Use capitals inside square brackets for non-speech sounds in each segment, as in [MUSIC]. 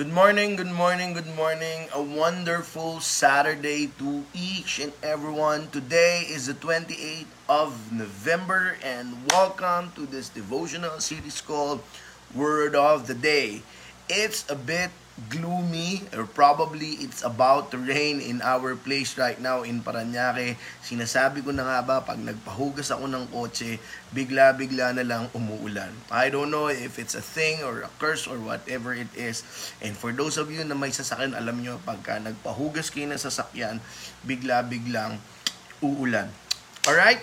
Good morning, good morning, good morning. A wonderful Saturday to each and everyone. Today is the 28th of November and welcome to this devotional series called Word of the Day. It's a bit gloomy or probably it's about to rain in our place right now in Paranaque. Sinasabi ko na nga ba pag nagpahugas ako ng kotse, bigla-bigla na lang umuulan. I don't know if it's a thing or a curse or whatever it is. And for those of you na may sasakyan, alam nyo pagka nagpahugas kayo ng sasakyan, bigla-biglang uulan. Alright?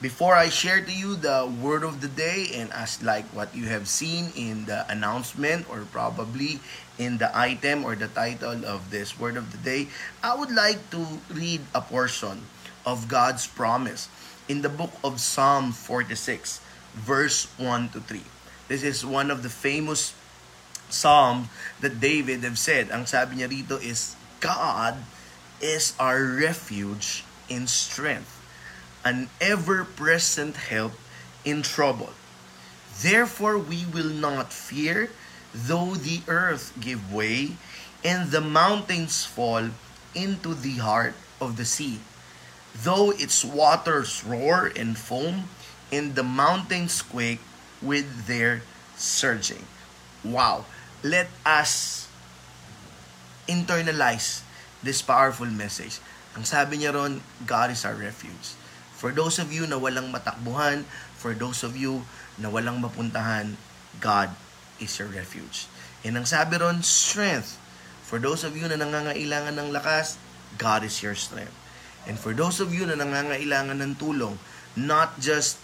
Before I share to you the word of the day and as like what you have seen in the announcement or probably in the item or the title of this word of the day, I would like to read a portion of God's promise in the book of Psalm 46 verse 1 to 3. This is one of the famous psalm that David have said. Ang sabi niya rito is God is our refuge and strength an ever present help in trouble. Therefore, we will not fear, though the earth give way and the mountains fall into the heart of the sea. Though its waters roar and foam, and the mountains quake with their surging. Wow! Let us internalize this powerful message. Ang sabi niya ron, God is our refuge. For those of you na walang matakbuhan, for those of you na walang mapuntahan, God is your refuge. And ang sabi ron, strength. For those of you na nangangailangan ng lakas, God is your strength. And for those of you na nangangailangan ng tulong, not just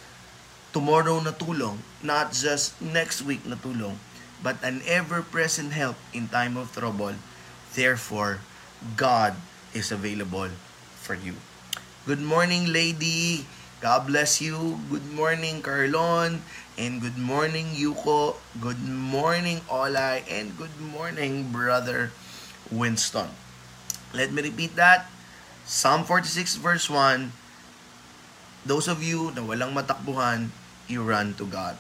tomorrow na tulong, not just next week na tulong, but an ever-present help in time of trouble. Therefore, God is available for you. Good morning, lady. God bless you. Good morning, Carlon. And good morning, Yuko. Good morning, Olay. And good morning, brother Winston. Let me repeat that. Psalm 46 verse 1. Those of you na walang matakbuhan, you run to God.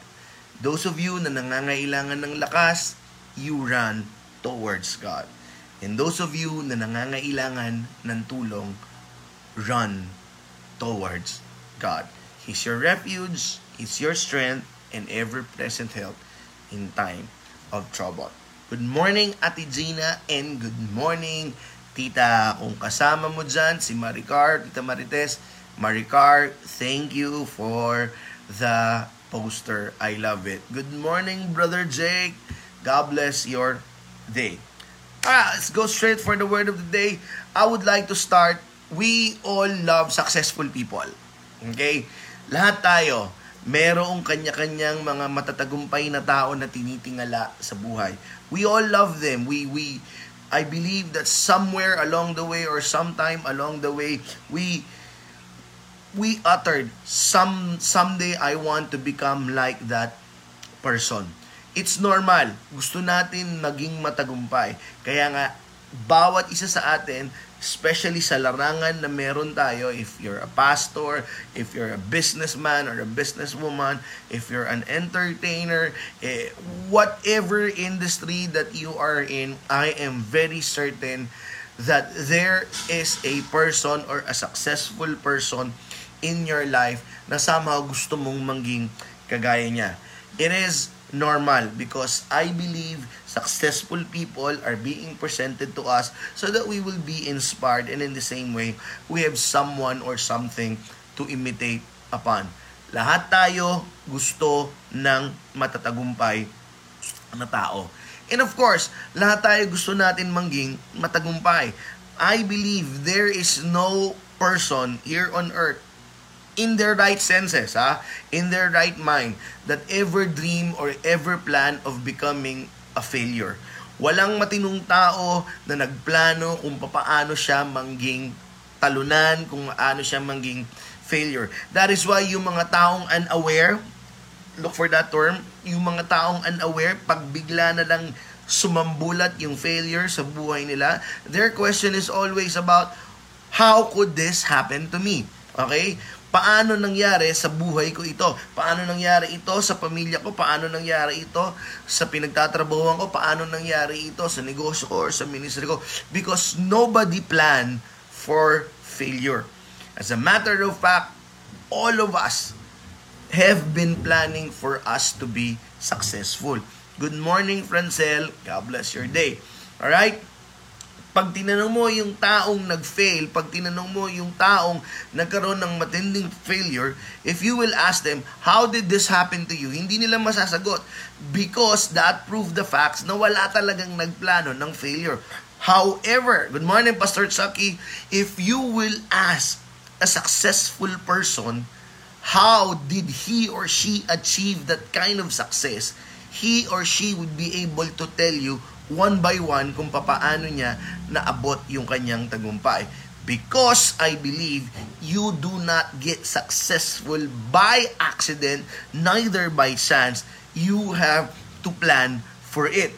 Those of you na nangangailangan ng lakas, you run towards God. And those of you na nangangailangan ng tulong, run towards God. He's your refuge, He's your strength, and ever-present help in time of trouble. Good morning, Ate Gina, and good morning, Tita. Kung kasama mo dyan, si Maricar, Tita Marites, Maricar, thank you for the poster. I love it. Good morning, Brother Jake. God bless your day. Ah, let's go straight for the word of the day. I would like to start we all love successful people. Okay? Lahat tayo, merong kanya-kanyang mga matatagumpay na tao na tinitingala sa buhay. We all love them. We we I believe that somewhere along the way or sometime along the way we we uttered some someday I want to become like that person. It's normal. Gusto natin maging matagumpay. Kaya nga bawat isa sa atin especially sa larangan na meron tayo, if you're a pastor, if you're a businessman or a businesswoman, if you're an entertainer, eh, whatever industry that you are in, I am very certain that there is a person or a successful person in your life na somehow gusto mong maging kagaya niya. It is normal because I believe successful people are being presented to us so that we will be inspired and in the same way we have someone or something to imitate upon. Lahat tayo gusto ng matatagumpay na tao. And of course, lahat tayo gusto natin mangging matagumpay. I believe there is no person here on earth in their right senses, ha? in their right mind, that ever dream or ever plan of becoming a failure. Walang matinong tao na nagplano kung paano siya mangging talunan, kung paano siya mangging failure. That is why yung mga taong unaware, look for that term, yung mga taong unaware, pag bigla na lang sumambulat yung failure sa buhay nila, their question is always about, how could this happen to me? Okay? Paano nangyari sa buhay ko ito? Paano nangyari ito sa pamilya ko? Paano nangyari ito sa pinagtatrabahuan ko? Paano nangyari ito sa negosyo ko or sa ministry ko? Because nobody planned for failure. As a matter of fact, all of us have been planning for us to be successful. Good morning, Francel. God bless your day. All right? Pag tinanong mo yung taong nag-fail, pag tinanong mo yung taong nagkaroon ng matinding failure, if you will ask them, how did this happen to you? Hindi nila masasagot because that proved the facts na wala talagang nagplano ng failure. However, good morning Pastor Chucky, if you will ask a successful person, how did he or she achieve that kind of success? He or she would be able to tell you one by one kung papaano niya naabot yung kanyang tagumpay. Because I believe you do not get successful by accident, neither by chance. You have to plan for it.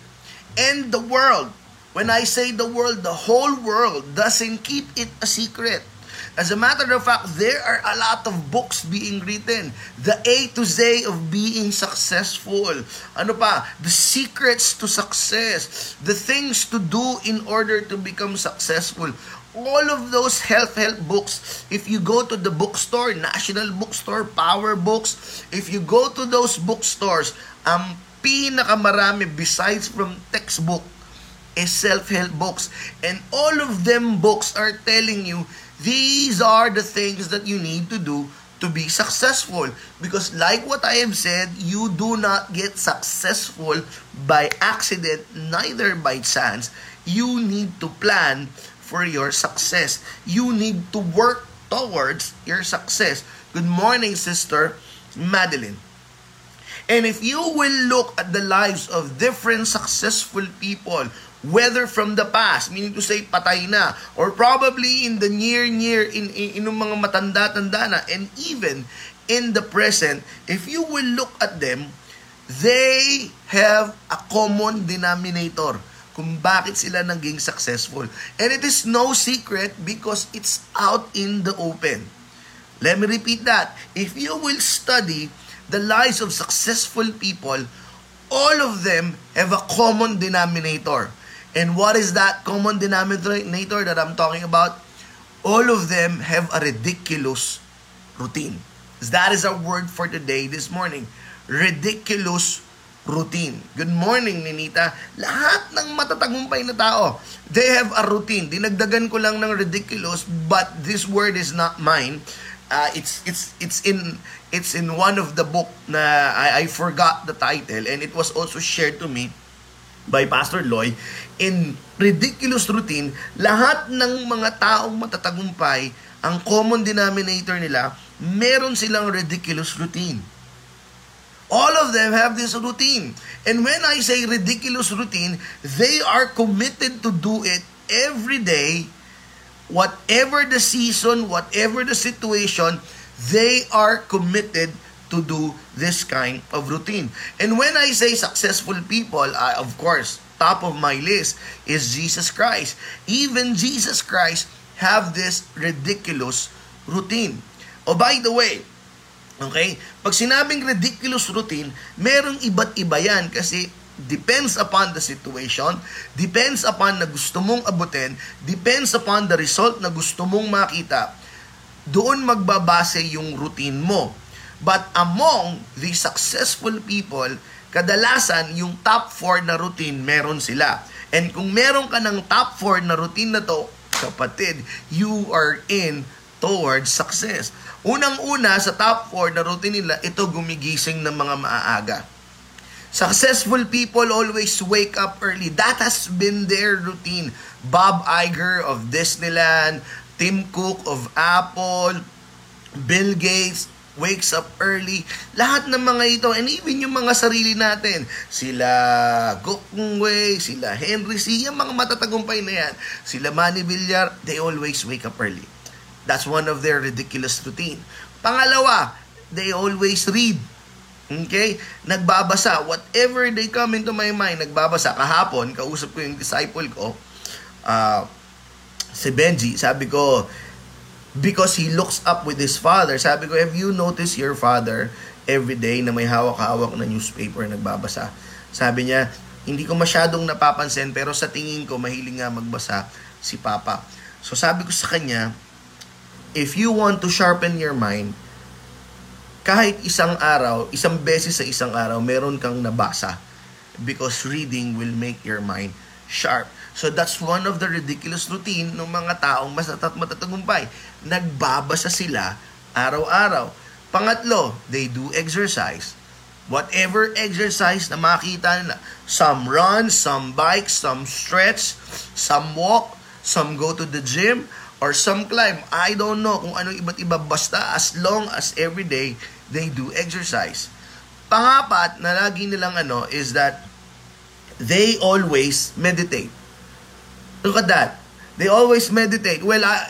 And the world, when I say the world, the whole world doesn't keep it a secret. As a matter of fact, there are a lot of books being written. The A to Z of being successful. Ano pa? The secrets to success. The things to do in order to become successful. All of those health-help books, if you go to the bookstore, National Bookstore, Power Books, if you go to those bookstores, ang pinakamarami besides from textbook is self-help books. And all of them books are telling you These are the things that you need to do to be successful. Because like what I have said, you do not get successful by accident, neither by chance. You need to plan for your success. You need to work towards your success. Good morning, Sister Madeline. And if you will look at the lives of different successful people whether from the past, meaning to say patay na, or probably in the near, near, in, in, in mga matanda-tanda na, and even in the present, if you will look at them, they have a common denominator kung bakit sila naging successful. And it is no secret because it's out in the open. Let me repeat that. If you will study the lives of successful people, all of them have a common denominator. And what is that common denominator that I'm talking about? All of them have a ridiculous routine. That is our word for today this morning. Ridiculous routine. Good morning, Ninita. Lahat ng matatagumpay na tao, they have a routine. Dinagdagan ko lang ng ridiculous, but this word is not mine. Uh, it's it's it's in it's in one of the book na I, I forgot the title and it was also shared to me by Pastor Loy, in ridiculous routine, lahat ng mga taong matatagumpay, ang common denominator nila, meron silang ridiculous routine. All of them have this routine. And when I say ridiculous routine, they are committed to do it every day, whatever the season, whatever the situation, they are committed to do this kind of routine. And when I say successful people, I, of course, top of my list is Jesus Christ. Even Jesus Christ have this ridiculous routine. Oh, by the way, okay, pag sinabing ridiculous routine, merong iba't iba yan kasi depends upon the situation, depends upon na gusto mong abutin, depends upon the result na gusto mong makita, doon magbabase yung routine mo. But among the successful people, kadalasan yung top 4 na routine meron sila. And kung meron ka ng top 4 na routine na to, kapatid, you are in towards success. Unang-una sa top 4 na routine nila, ito gumigising ng mga maaaga. Successful people always wake up early. That has been their routine. Bob Iger of Disneyland, Tim Cook of Apple, Bill Gates, wakes up early. Lahat ng mga ito, and even yung mga sarili natin, sila Gokungwe, sila Henry C., yung mga matatagumpay na yan, sila Manny Villar, they always wake up early. That's one of their ridiculous routine. Pangalawa, they always read. Okay? Nagbabasa. Whatever they come into my mind, nagbabasa. Kahapon, kausap ko yung disciple ko, uh, si Benji, sabi ko, because he looks up with his father. Sabi ko, have you noticed your father every day na may hawak-hawak na newspaper nagbabasa? Sabi niya, hindi ko masyadong napapansin pero sa tingin ko mahiling nga magbasa si Papa. So sabi ko sa kanya, if you want to sharpen your mind, kahit isang araw, isang beses sa isang araw, meron kang nabasa because reading will make your mind sharp. So that's one of the ridiculous routine ng mga taong masatat matatagumpay. Nagbabasa sila araw-araw. Pangatlo, they do exercise. Whatever exercise na makita nila. Some run, some bike, some stretch, some walk, some go to the gym, or some climb. I don't know kung ano iba't iba. Basta as long as every day they do exercise. Pangapat na lagi nilang ano is that they always meditate. Look at that. They always meditate. Well, uh,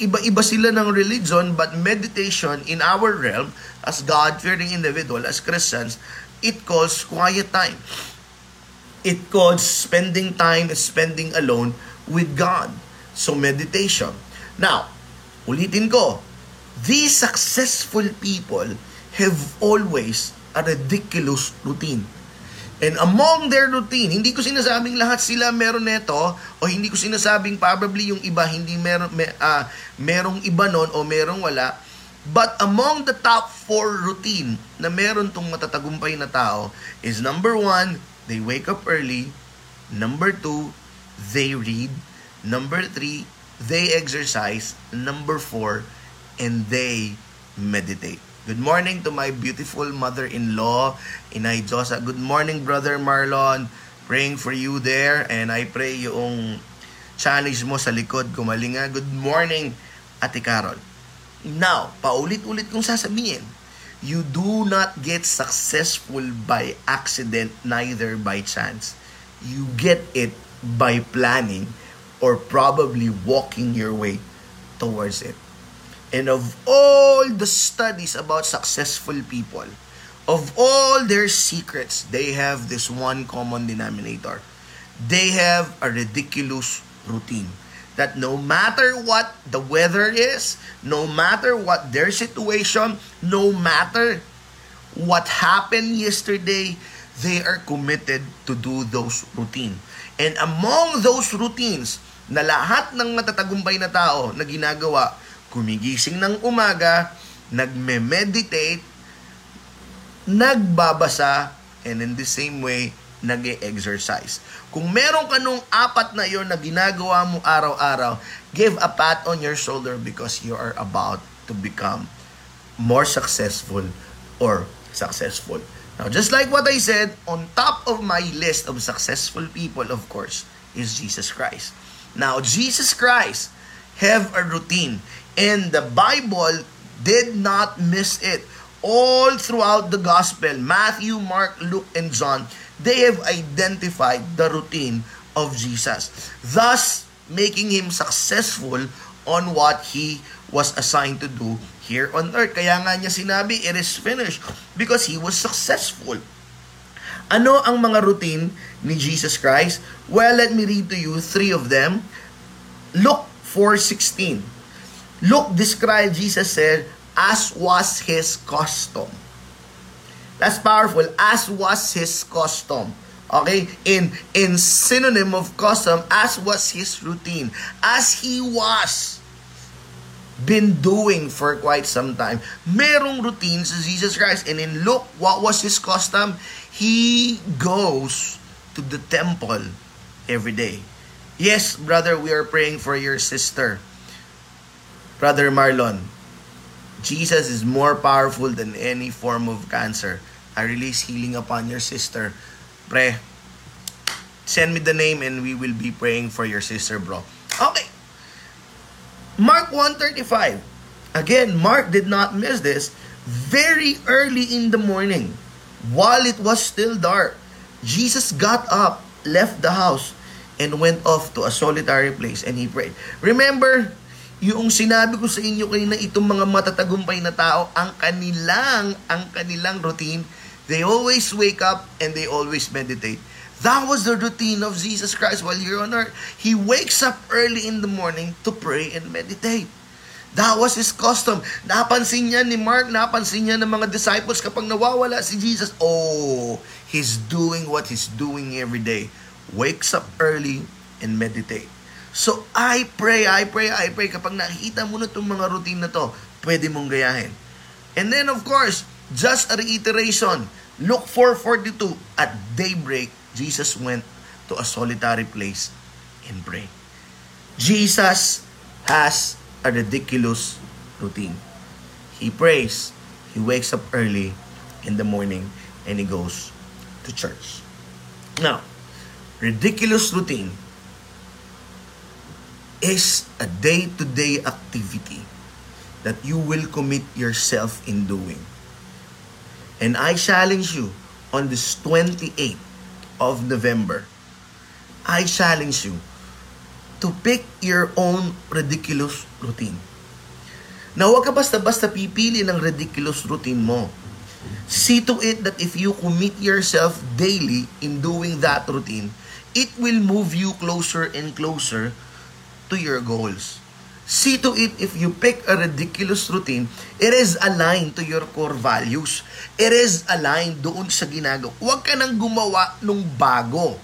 iba-iba sila ng religion, but meditation in our realm, as God-fearing individual, as Christians, it calls quiet time. It calls spending time, spending alone with God. So, meditation. Now, ulitin ko, these successful people have always a ridiculous routine. And among their routine, hindi ko sinasabing lahat sila meron nito o hindi ko sinasabing probably yung iba hindi meron may, uh, merong iba nun o merong wala. But among the top four routine na meron tong matatagumpay na tao is number one, they wake up early. Number two, they read. Number three, they exercise. Number four, and they meditate. Good morning to my beautiful mother-in-law, Inay Josa. Good morning, Brother Marlon. Praying for you there. And I pray yung challenge mo sa likod gumaling nga. Good morning, Ate Carol. Now, paulit-ulit kong sasabihin, you do not get successful by accident, neither by chance. You get it by planning or probably walking your way towards it. And of all the studies about successful people, of all their secrets, they have this one common denominator. They have a ridiculous routine. That no matter what the weather is, no matter what their situation, no matter what happened yesterday, they are committed to do those routine. And among those routines na lahat ng matatagumpay na tao na ginagawa, gumigising ng umaga, nagme-meditate, nagbabasa, and in the same way, nag exercise Kung meron ka nung apat na yon na ginagawa mo araw-araw, give a pat on your shoulder because you are about to become more successful or successful. Now, just like what I said, on top of my list of successful people, of course, is Jesus Christ. Now, Jesus Christ have a routine. And the Bible did not miss it. All throughout the gospel, Matthew, Mark, Luke, and John, they have identified the routine of Jesus, thus making him successful on what he was assigned to do here on earth. Kaya nga niya sinabi, it is finished because he was successful. Ano ang mga routine ni Jesus Christ? Well, let me read to you three of them. Luke 4.16 Luke described Jesus said, as was his custom. That's powerful. As was his custom. Okay? In in synonym of custom, as was his routine. As he was been doing for quite some time. Merong routine sa Jesus Christ. And in Luke, what was his custom? He goes to the temple every day. Yes, brother, we are praying for your sister. Brother Marlon, Jesus is more powerful than any form of cancer. I release healing upon your sister. Pre, send me the name and we will be praying for your sister, bro. Okay. Mark 135. Again, Mark did not miss this. Very early in the morning, while it was still dark, Jesus got up, left the house, and went off to a solitary place and he prayed. Remember, yung sinabi ko sa inyo kanina, itong mga matatagumpay na tao, ang kanilang, ang kanilang routine, they always wake up and they always meditate. That was the routine of Jesus Christ while here on earth. He wakes up early in the morning to pray and meditate. That was his custom. Napansin niya ni Mark, napansin niya ng mga disciples kapag nawawala si Jesus. Oh, he's doing what he's doing every day. Wakes up early and meditate. So I pray, I pray, I pray kapag nakikita mo na itong mga routine na to, pwede mong gayahin. And then of course, just a reiteration, Luke 4.42, at daybreak, Jesus went to a solitary place and pray. Jesus has a ridiculous routine. He prays, he wakes up early in the morning, and he goes to church. Now, ridiculous routine is a day-to-day activity that you will commit yourself in doing. And I challenge you on this 28th of November, I challenge you to pick your own ridiculous routine. Na huwag ka basta-basta pipili ng ridiculous routine mo. See to it that if you commit yourself daily in doing that routine, it will move you closer and closer to your goals. See to it if you pick a ridiculous routine, it is aligned to your core values. It is aligned doon sa ginagawa. Huwag ka nang gumawa nung bago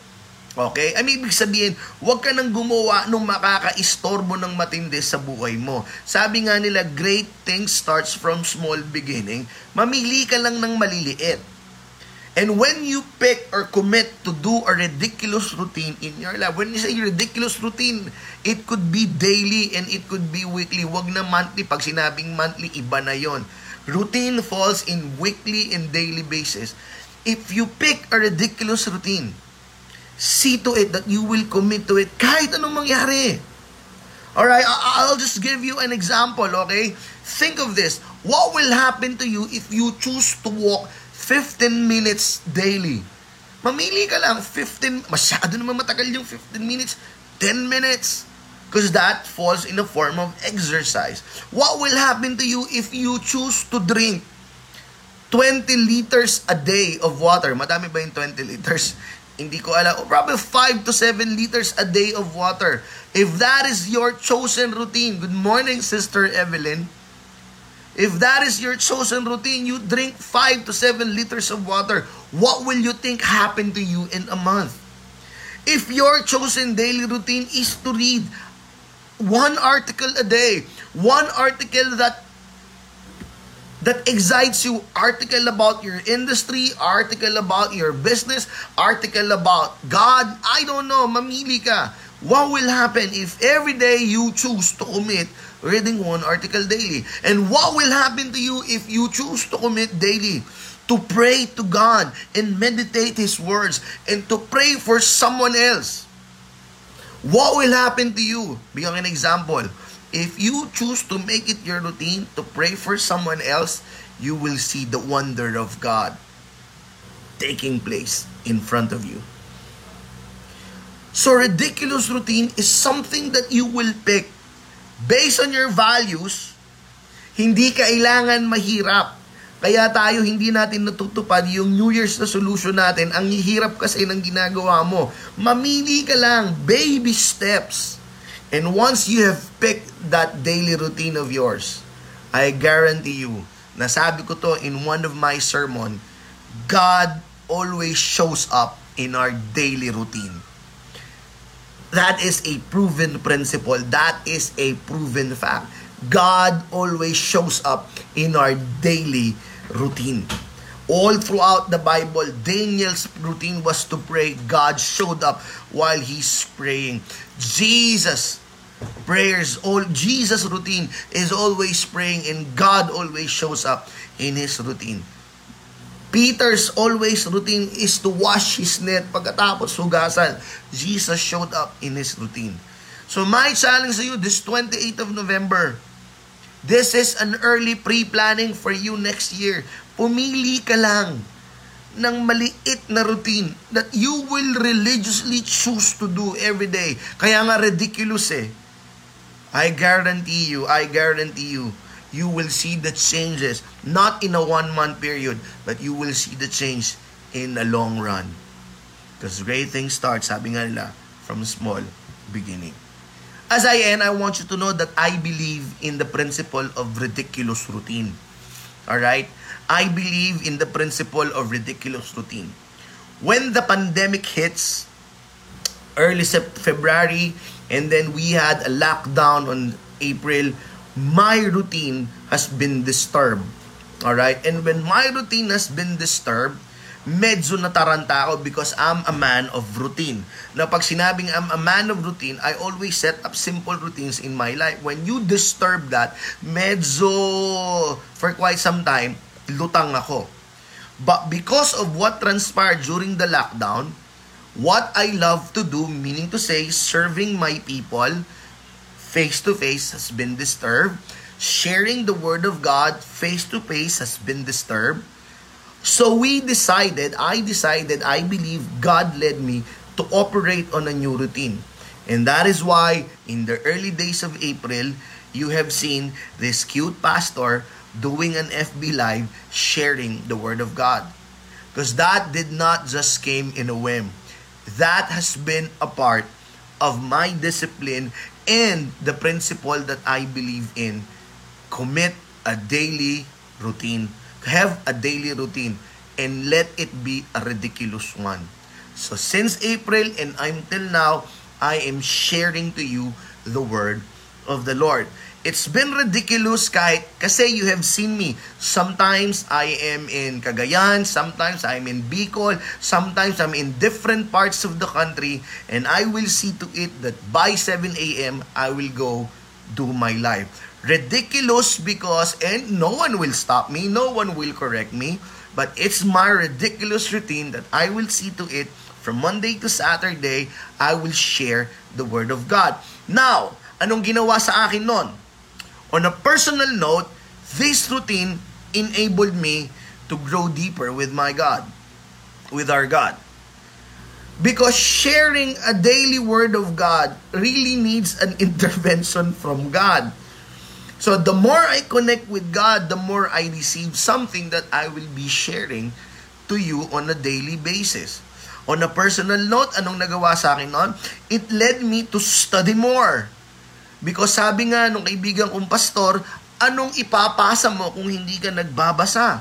Okay? I mean, ibig sabihin, huwag ka nang gumawa nung makaka-istorbo ng matindi sa buhay mo. Sabi nga nila, great things starts from small beginning. Mamili ka lang ng maliliit. And when you pick or commit to do a ridiculous routine in your life, when you say ridiculous routine, it could be daily and it could be weekly. Huwag na monthly. Pag sinabing monthly, iba na yon. Routine falls in weekly and daily basis. If you pick a ridiculous routine, see to it that you will commit to it kahit anong mangyari. Alright, I'll just give you an example, okay? Think of this. What will happen to you if you choose to walk 15 minutes daily? Mamili ka lang, 15, masyado naman matagal yung 15 minutes, 10 minutes. Because that falls in the form of exercise. What will happen to you if you choose to drink 20 liters a day of water? Madami ba yung 20 liters? Hindi ko alam. Oh, probably 5 to 7 liters a day of water. If that is your chosen routine, good morning, Sister Evelyn. If that is your chosen routine, you drink 5 to 7 liters of water. What will you think happen to you in a month? If your chosen daily routine is to read one article a day, one article that that excites you article about your industry, article about your business, article about God. I don't know, mamili ka. What will happen if every day you choose to commit reading one article daily? And what will happen to you if you choose to commit daily to pray to God and meditate His words and to pray for someone else? What will happen to you? Bigyan an example If you choose to make it your routine to pray for someone else, you will see the wonder of God taking place in front of you. So ridiculous routine is something that you will pick based on your values. Hindi kailangan mahirap. Kaya tayo hindi natin natutupad yung New Year's resolution natin. Ang hirap kasi ng ginagawa mo. Mamili ka lang, baby steps. And once you have picked that daily routine of yours, I guarantee you, nasabi ko to in one of my sermon, God always shows up in our daily routine. That is a proven principle. That is a proven fact. God always shows up in our daily routine. All throughout the Bible, Daniel's routine was to pray. God showed up while he's praying. Jesus prayers all Jesus routine is always praying and God always shows up in his routine. Peter's always routine is to wash his net pagkatapos hugasan. Jesus showed up in his routine. So my challenge to you this 28th of November, this is an early pre-planning for you next year. Pumili ka lang ng maliit na routine that you will religiously choose to do every day. Kaya nga ridiculous eh. I guarantee you, I guarantee you, you will see the changes, not in a one-month period, but you will see the change in a long run. Because great things start, sabi nga nila, from small beginning. As I end, I want you to know that I believe in the principle of ridiculous routine. All right? I believe in the principle of ridiculous routine. When the pandemic hits, early February, and then we had a lockdown on April, my routine has been disturbed. All right? And when my routine has been disturbed, medyo nataranta ako because I'm a man of routine. Na pag sinabing I'm a man of routine, I always set up simple routines in my life. When you disturb that, medyo for quite some time, lutang ako. But because of what transpired during the lockdown, what I love to do, meaning to say, serving my people face to face has been disturbed. Sharing the word of God face to face has been disturbed So we decided, I decided, I believe God led me to operate on a new routine. And that is why in the early days of April, you have seen this cute pastor doing an FB live sharing the word of God. Because that did not just came in a whim. That has been a part of my discipline and the principle that I believe in. Commit a daily routine have a daily routine and let it be a ridiculous one. So since April and until now, I am sharing to you the word of the Lord. It's been ridiculous kahit kasi you have seen me. Sometimes I am in Cagayan, sometimes I'm in Bicol, sometimes I'm in different parts of the country and I will see to it that by 7 a.m. I will go do my life. Ridiculous because, and no one will stop me, no one will correct me, but it's my ridiculous routine that I will see to it from Monday to Saturday, I will share the Word of God. Now, anong ginawa sa akin nun? On a personal note, this routine enabled me to grow deeper with my God, with our God. Because sharing a daily Word of God really needs an [LAUGHS] intervention from God. So the more I connect with God, the more I receive something that I will be sharing to you on a daily basis. On a personal note, anong nagawa sa akin noon? It led me to study more. Because sabi nga nung kaibigan kong pastor, anong ipapasa mo kung hindi ka nagbabasa?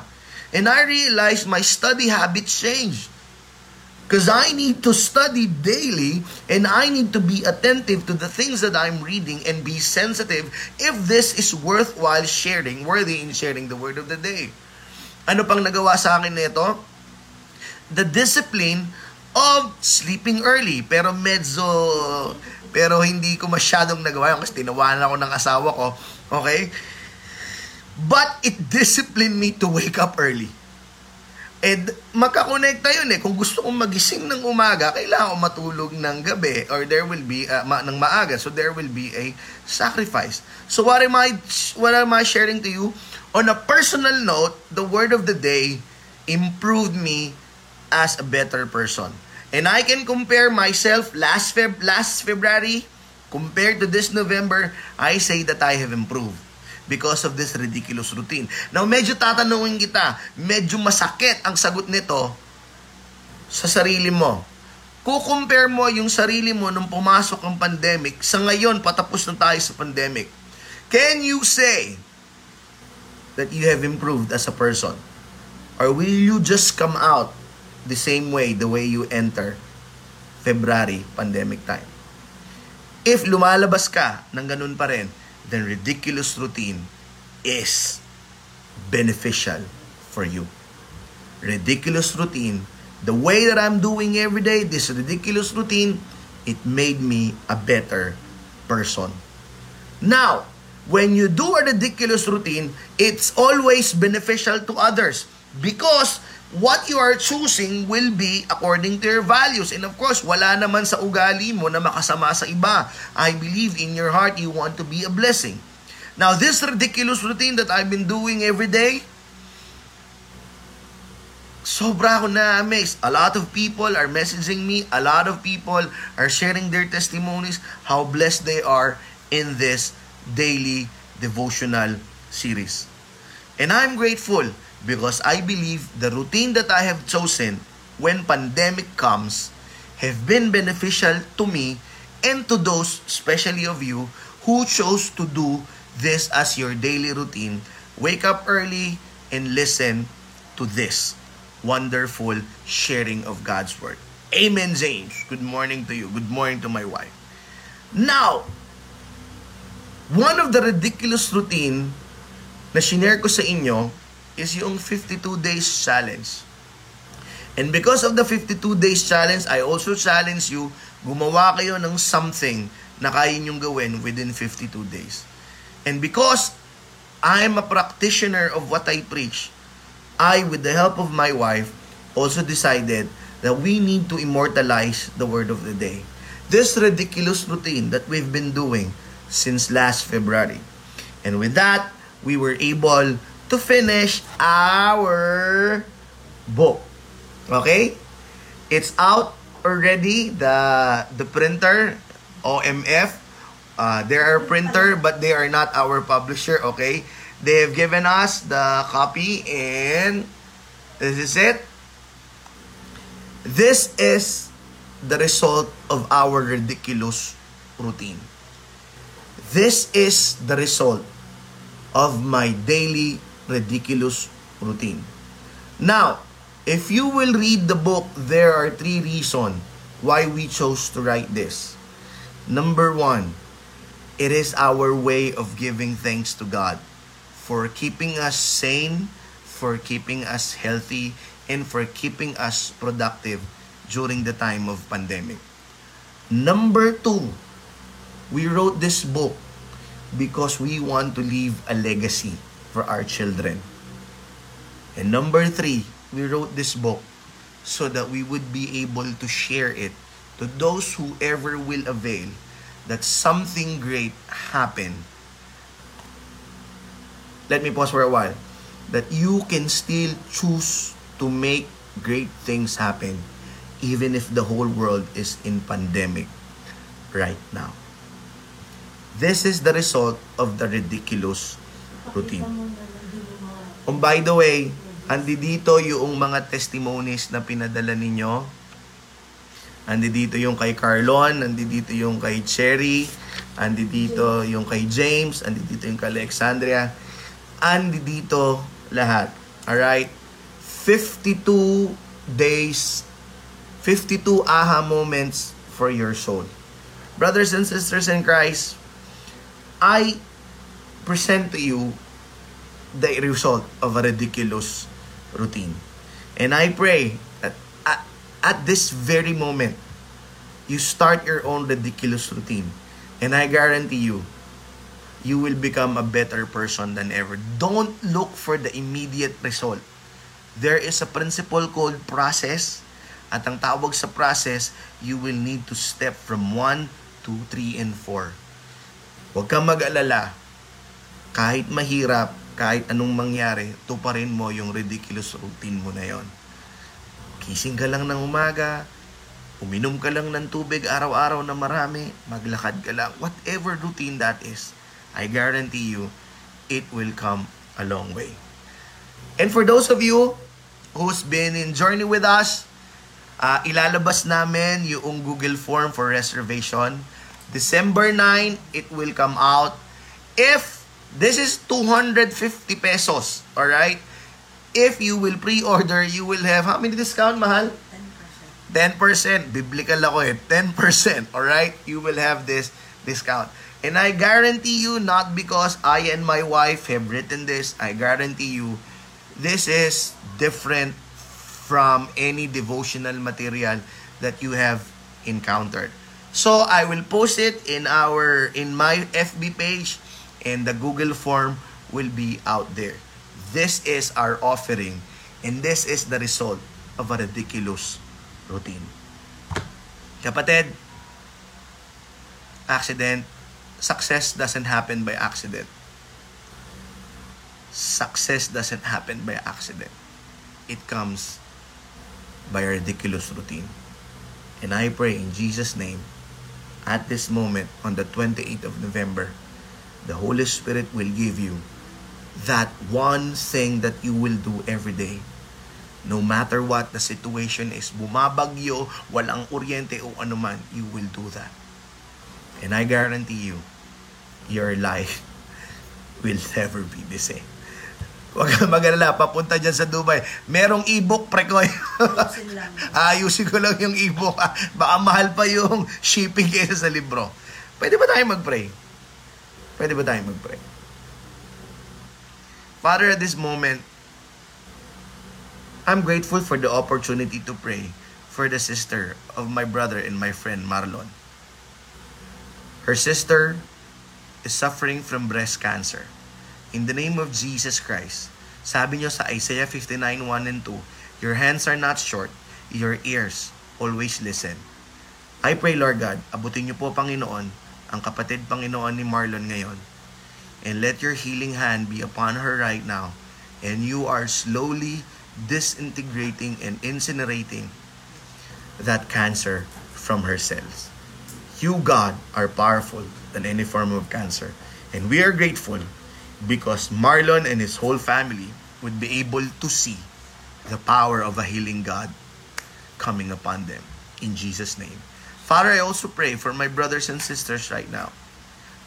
And I realized my study habits changed. Because I need to study daily and I need to be attentive to the things that I'm reading and be sensitive if this is worthwhile sharing, worthy in sharing the word of the day. Ano pang nagawa sa akin nito? The discipline of sleeping early. Pero medyo, pero hindi ko masyadong nagawa yun kasi tinawanan ako ng asawa ko. Okay? But it disciplined me to wake up early. And magkakonekta yun eh. Kung gusto kong magising ng umaga, kailangan ko matulog ng gabi or there will be, uh, ma- ng maaga. So there will be a sacrifice. So what am I, what am I sharing to you? On a personal note, the word of the day improved me as a better person. And I can compare myself last Feb last February compared to this November, I say that I have improved because of this ridiculous routine. Now, medyo tatanungin kita, medyo masakit ang sagot nito sa sarili mo. Kukompare mo yung sarili mo nung pumasok ang pandemic sa ngayon, patapos na tayo sa pandemic. Can you say that you have improved as a person? Or will you just come out the same way, the way you enter February pandemic time? If lumalabas ka ng ganun pa rin, then ridiculous routine is beneficial for you. Ridiculous routine, the way that I'm doing every day, this ridiculous routine, it made me a better person. Now, when you do a ridiculous routine, it's always beneficial to others because what you are choosing will be according to your values. And of course, wala naman sa ugali mo na makasama sa iba. I believe in your heart you want to be a blessing. Now, this ridiculous routine that I've been doing every day, sobra ako na amazed. A lot of people are messaging me. A lot of people are sharing their testimonies, how blessed they are in this daily devotional series. And I'm grateful because I believe the routine that I have chosen when pandemic comes have been beneficial to me and to those, especially of you, who chose to do this as your daily routine, wake up early and listen to this wonderful sharing of God's Word. Amen, James. Good morning to you. Good morning to my wife. Now, one of the ridiculous routine na shinare ko sa inyo is yung 52 days challenge. And because of the 52 days challenge, I also challenge you, gumawa kayo ng something na kaya nyong gawin within 52 days. And because I'm a practitioner of what I preach, I, with the help of my wife, also decided that we need to immortalize the word of the day. This ridiculous routine that we've been doing since last February. And with that, we were able to finish our book. Okay? It's out already, the the printer, OMF. Uh, they are printer, but they are not our publisher, okay? They have given us the copy and this is it. This is the result of our ridiculous routine. This is the result of my daily ridiculous routine. Now, if you will read the book, there are three reasons why we chose to write this. Number one, it is our way of giving thanks to God for keeping us sane, for keeping us healthy, and for keeping us productive during the time of pandemic. Number two, we wrote this book because we want to leave a legacy for our children. And number three, we wrote this book so that we would be able to share it to those who ever will avail that something great happened let me pause for a while, that you can still choose to make great things happen even if the whole world is in pandemic right now. This is the result of the ridiculous routine. Um, by the way, andi dito yung mga testimonies na pinadala ninyo. Andi dito yung kay Carlon, andi dito yung kay Cherry, andi dito yung kay James, andi dito yung kay Alexandria andi dito lahat. Alright? 52 days, 52 aha moments for your soul. Brothers and sisters in Christ, I present to you the result of a ridiculous routine. And I pray that at, at this very moment, you start your own ridiculous routine. And I guarantee you, you will become a better person than ever. Don't look for the immediate result. There is a principle called process. At ang tawag sa process, you will need to step from 1, 2, 3, and 4. Huwag kang mag-alala. Kahit mahirap, kahit anong mangyari, tuparin mo yung ridiculous routine mo na yon. Kising ka lang ng umaga, uminom ka lang ng tubig araw-araw na marami, maglakad ka lang, whatever routine that is I guarantee you, it will come a long way. And for those of you who's been in journey with us, uh, ilalabas namin yung Google form for reservation. December 9, it will come out. If this is 250 pesos, all right? If you will pre-order, you will have how many discount, mahal? 10%. 10%. Biblical ako eh. 10%, all right? You will have this discount. And I guarantee you, not because I and my wife have written this, I guarantee you, this is different from any devotional material that you have encountered. So I will post it in our in my FB page and the Google form will be out there. This is our offering and this is the result of a ridiculous routine. Kapatid, accident success doesn't happen by accident. Success doesn't happen by accident. It comes by a ridiculous routine. And I pray in Jesus' name, at this moment, on the 28th of November, the Holy Spirit will give you that one thing that you will do every day. No matter what the situation is, bumabagyo, walang kuryente o anuman, you will do that And I guarantee you, your life [LAUGHS] will never be the same. Huwag kang mag-alala, papunta dyan sa Dubai. Merong e-book, prekoy. Ayusin lang. [LAUGHS] Ayusin ko lang yung e-book. ah. Baka mahal pa yung [LAUGHS] shipping kaysa sa libro. Pwede ba tayo mag-pray? Pwede ba tayo mag-pray? Father, at this moment, I'm grateful for the opportunity to pray for the sister of my brother and my friend Marlon. Her sister is suffering from breast cancer. In the name of Jesus Christ, sabi niyo sa Isaiah 59, 1 and 2, Your hands are not short, your ears always listen. I pray, Lord God, abutin niyo po, Panginoon, ang kapatid Panginoon ni Marlon ngayon. And let your healing hand be upon her right now. And you are slowly disintegrating and incinerating that cancer from her cells. You, God, are powerful than any form of cancer. And we are grateful because Marlon and his whole family would be able to see the power of a healing God coming upon them. In Jesus' name. Father, I also pray for my brothers and sisters right now.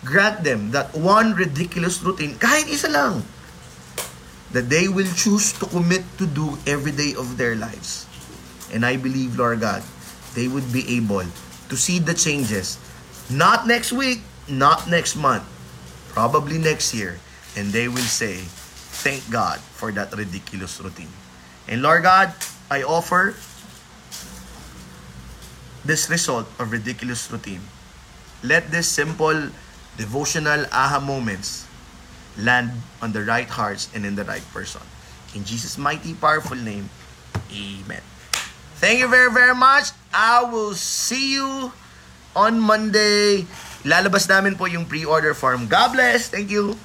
Grant them that one ridiculous routine, kahit isa lang, that they will choose to commit to do every day of their lives. And I believe, Lord God, they would be able to see the changes. Not next week, not next month, probably next year. And they will say, thank God for that ridiculous routine. And Lord God, I offer this result of ridiculous routine. Let this simple devotional aha moments land on the right hearts and in the right person. In Jesus' mighty, powerful name, Amen. Thank you very, very much. I will see you on Monday. Lalabas namin po yung pre-order form. God bless. Thank you.